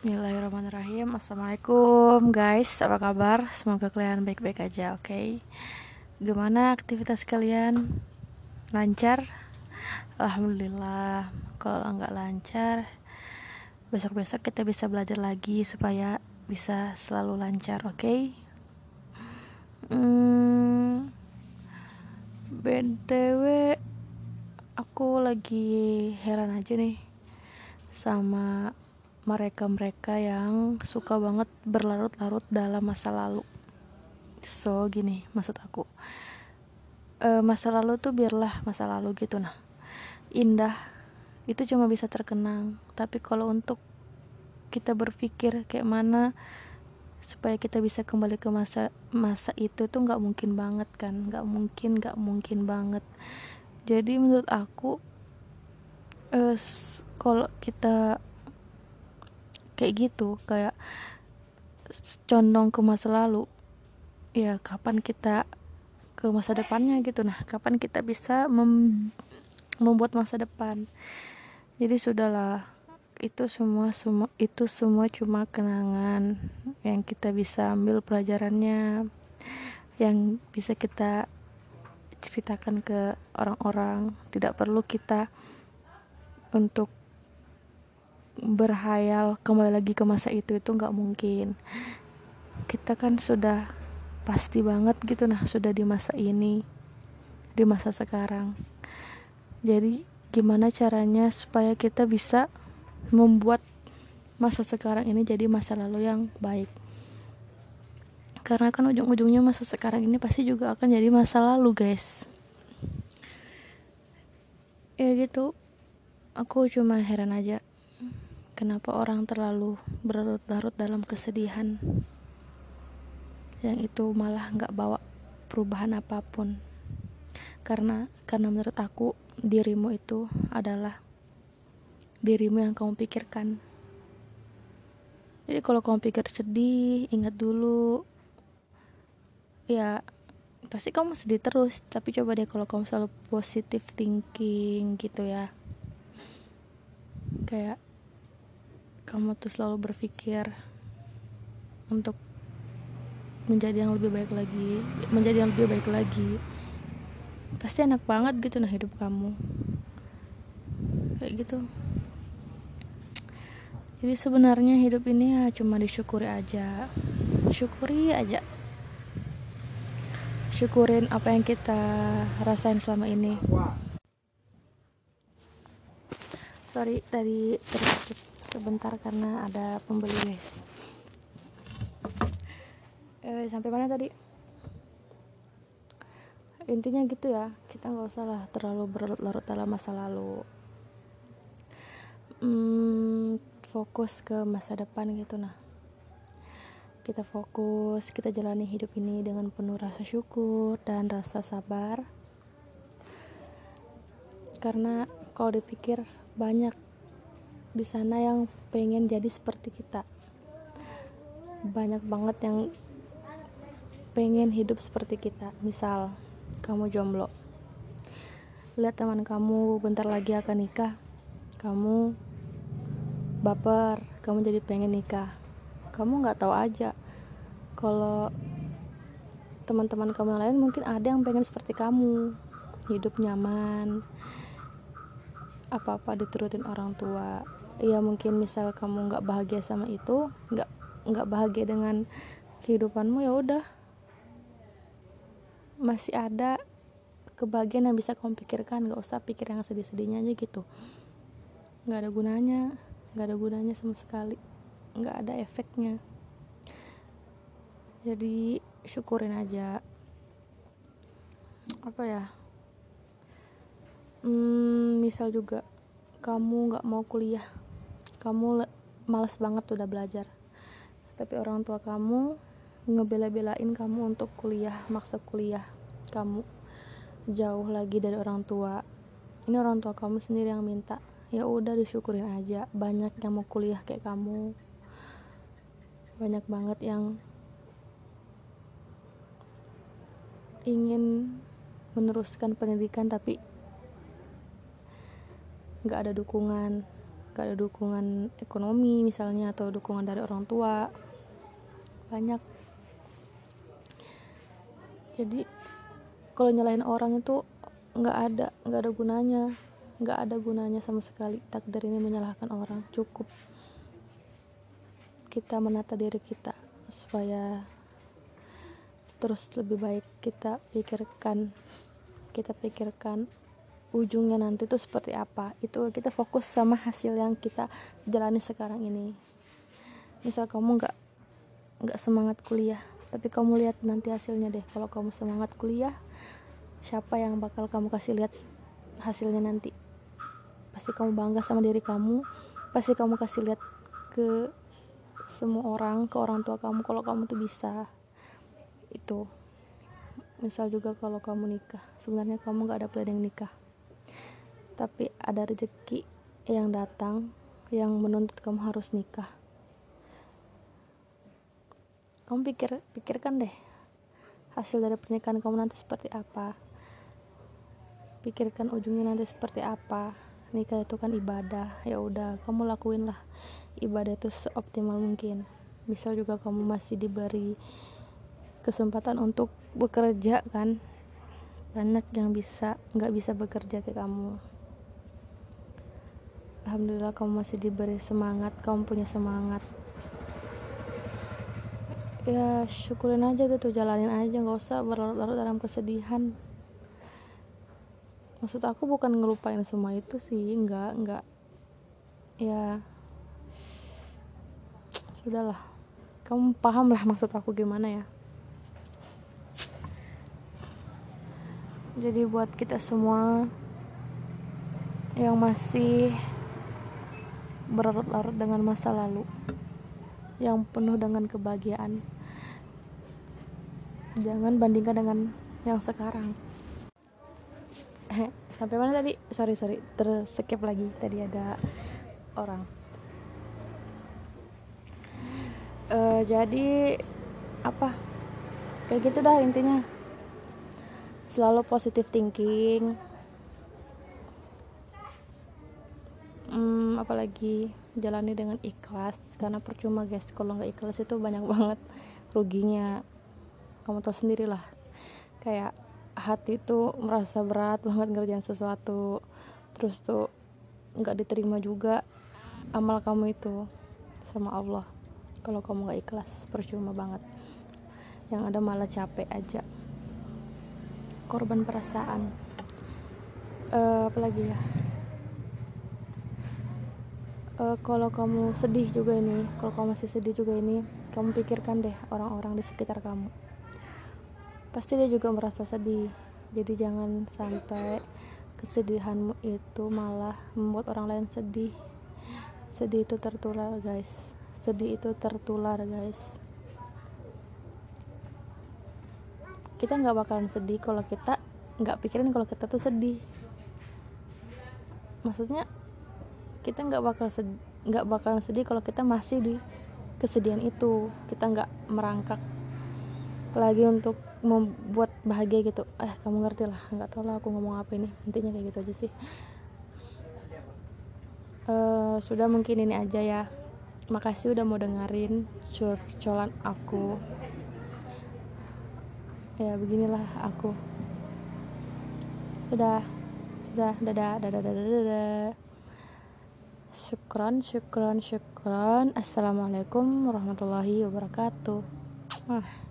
Bismillahirrahmanirrahim Assalamualaikum guys Apa kabar? Semoga kalian baik-baik aja Oke okay? Gimana aktivitas kalian? Lancar? Alhamdulillah Kalau nggak lancar Besok-besok kita bisa belajar lagi Supaya bisa selalu lancar Oke okay? hmm, BTW Aku lagi heran aja nih Sama mereka-mereka yang suka banget berlarut-larut dalam masa lalu. So gini maksud aku. E, masa lalu tuh biarlah masa lalu gitu nah. Indah itu cuma bisa terkenang tapi kalau untuk kita berpikir kayak mana supaya kita bisa kembali ke masa masa itu tuh nggak mungkin banget kan. Nggak mungkin nggak mungkin banget. Jadi menurut aku eh, kalau kita kayak gitu kayak condong ke masa lalu. Ya kapan kita ke masa depannya gitu. Nah kapan kita bisa mem membuat masa depan? Jadi sudahlah itu semua semua itu semua cuma kenangan yang kita bisa ambil pelajarannya yang bisa kita ceritakan ke orang-orang. Tidak perlu kita untuk berhayal kembali lagi ke masa itu itu nggak mungkin. Kita kan sudah pasti banget gitu nah sudah di masa ini di masa sekarang. Jadi gimana caranya supaya kita bisa membuat masa sekarang ini jadi masa lalu yang baik? Karena kan ujung-ujungnya masa sekarang ini pasti juga akan jadi masa lalu guys. Ya gitu. Aku cuma heran aja Kenapa orang terlalu berlarut-larut dalam kesedihan yang itu malah nggak bawa perubahan apa pun? Karena karena menurut aku dirimu itu adalah dirimu yang kamu pikirkan. Jadi kalau kamu pikir sedih, ingat dulu ya pasti kamu sedih terus tapi coba deh kalau kamu selalu positive thinking gitu ya kayak kamu tuh selalu berpikir untuk menjadi yang lebih baik lagi menjadi yang lebih baik lagi. Pasti enak banget gitu nah hidup kamu. Kayak gitu. Jadi sebenarnya hidup ini ya cuma disyukuri aja. Syukuri aja. Syukurin apa yang kita rasain selama ini. Sorry tadi terus sebentar karena ada pembeli guys eh, sampai mana tadi? Intinya gitu ya kita nggak usah lah terlalu berlarut-larut dalam masa lalu. Hmm, fokus ke masa depan gitu nah. Kita fokus kita jalani hidup ini dengan penuh rasa syukur dan rasa sabar. Karena kalau dipikir banyak di sana yang pengen jadi seperti kita. Banyak banget yang pengen hidup seperti kita. Misal kamu jomblo. Lihat teman kamu bentar lagi akan nikah. Kamu baper kamu jadi pengen nikah. Kamu nggak tahu aja kalau teman-teman kamu yang lain mungkin ada yang pengen seperti kamu. Hidup nyaman apa-apa diturutin orang tua. Ya mungkin misal kamu nggak bahagia sama itu nggak nggak bahagia dengan kehidupanmu ya udah. Masih ada kebahagiaan yang bisa kamu pikirkan nggak usah pikir yang sedih-sedihnya aja gitu. Nggak ada gunanya nggak ada gunanya sama sekali. Nggak ada efeknya. Jadi syukurin aja. Apa ya hmm, misal juga kamu nggak mau kuliah kamu males banget udah belajar. Tapi orang tua kamu ngebela-belain kamu untuk kuliah maksa kuliah kamu jauh lagi dari orang tua. Ini orang tua kamu sendiri yang minta ya udah disyukurin aja banyak yang mau kuliah kayak kamu. Banyak banget yang ingin meneruskan pendidikan tapi nggak ada dukungan gak ada dukungan ekonomi misalnya atau dukungan dari orang tua. Banyak. Jadi kalau nyalahin orang itu nggak ada nggak ada gunanya. Nggak ada gunanya sama sekali takdir ini menyalahkan orang. Cukup kita menata diri kita supaya terus lebih baik kita pikirkan kita pikirkan ujungnya nanti itu seperti apa. Itu kita fokus sama hasil yang kita jalani sekarang ini. Misal kamu nggak nggak semangat kuliah tapi kamu lihat nanti hasilnya deh. Kalau kamu semangat kuliah siapa yang bakal kamu kasih lihat hasilnya nanti? Pasti kamu bangga sama diri kamu pasti kamu kasih lihat ke semua orang ke orang tua kamu kalau kamu tuh bisa. Itu. Misal juga kalau kamu nikah sebenarnya kamu gak ada planning nikah tapi ada rezeki yang datang yang menuntut kamu harus nikah. Kamu pikir pikirkan deh hasil dari pernikahan kamu nanti seperti apa. Pikirkan ujungnya nanti seperti apa. Nikah itu kan ibadah. Ya udah kamu lakuin lah. Ibadah itu seoptimal mungkin. Misal juga kamu masih diberi kesempatan untuk bekerja kan. Banyak yang bisa nggak bisa bekerja kayak kamu Alhamdulillah kamu masih diberi semangat kamu punya semangat. Ya syukurin aja gitu jalanin aja nggak usah berlarut-larut dalam kesedihan. Maksud aku bukan ngelupain semua itu sih enggak enggak ya sudahlah. Kamu paham lah maksud aku gimana ya. Jadi buat kita semua yang masih berlarut-larut dengan masa lalu yang penuh dengan kebahagiaan. Jangan bandingkan dengan yang sekarang. Sampai mana tadi? Sorry sorry. Terskip lagi. Tadi ada orang. Uh, jadi apa? Kayak gitu dah intinya. Selalu positive thinking hmm, apalagi jalani dengan ikhlas karena percuma guys kalau nggak ikhlas itu banyak banget ruginya. Kamu tahu sendirilah. Kayak hati tuh merasa berat banget ngerjain sesuatu terus tuh nggak diterima juga amal kamu itu sama Allah. Kalau kamu nggak ikhlas percuma banget. Yang ada malah capek aja. Korban perasaan. Uh, apalagi ya uh, kalau kamu sedih juga ini kalau kamu masih sedih juga ini kamu pikirkan deh orang-orang di sekitar kamu. Pasti dia juga merasa sedih. Jadi jangan sampai kesedihanmu itu malah membuat orang lain sedih. Sedih itu tertular guys. Sedih itu tertular guys. Kita nggak bakalan sedih kalau kita nggak pikirin kalau kita tuh sedih. Maksudnya kita nggak bakal nggak bakalan sedih kalau kita masih di kesedihan itu. Kita nggak merangkak lagi untuk membuat bahagia gitu. Eh kamu ngerti lah nggak tau lah aku ngomong apa ini. Intinya kayak gitu aja sih. Uh, sudah mungkin ini aja ya. Makasih udah mau dengerin curcolan aku. Ya beginilah aku. Sudah. Sudah dadah. Dadah. Dadah. Dadah syukran syukran syukran. Assalamualaikum warahmatullahi wabarakatuh. Ah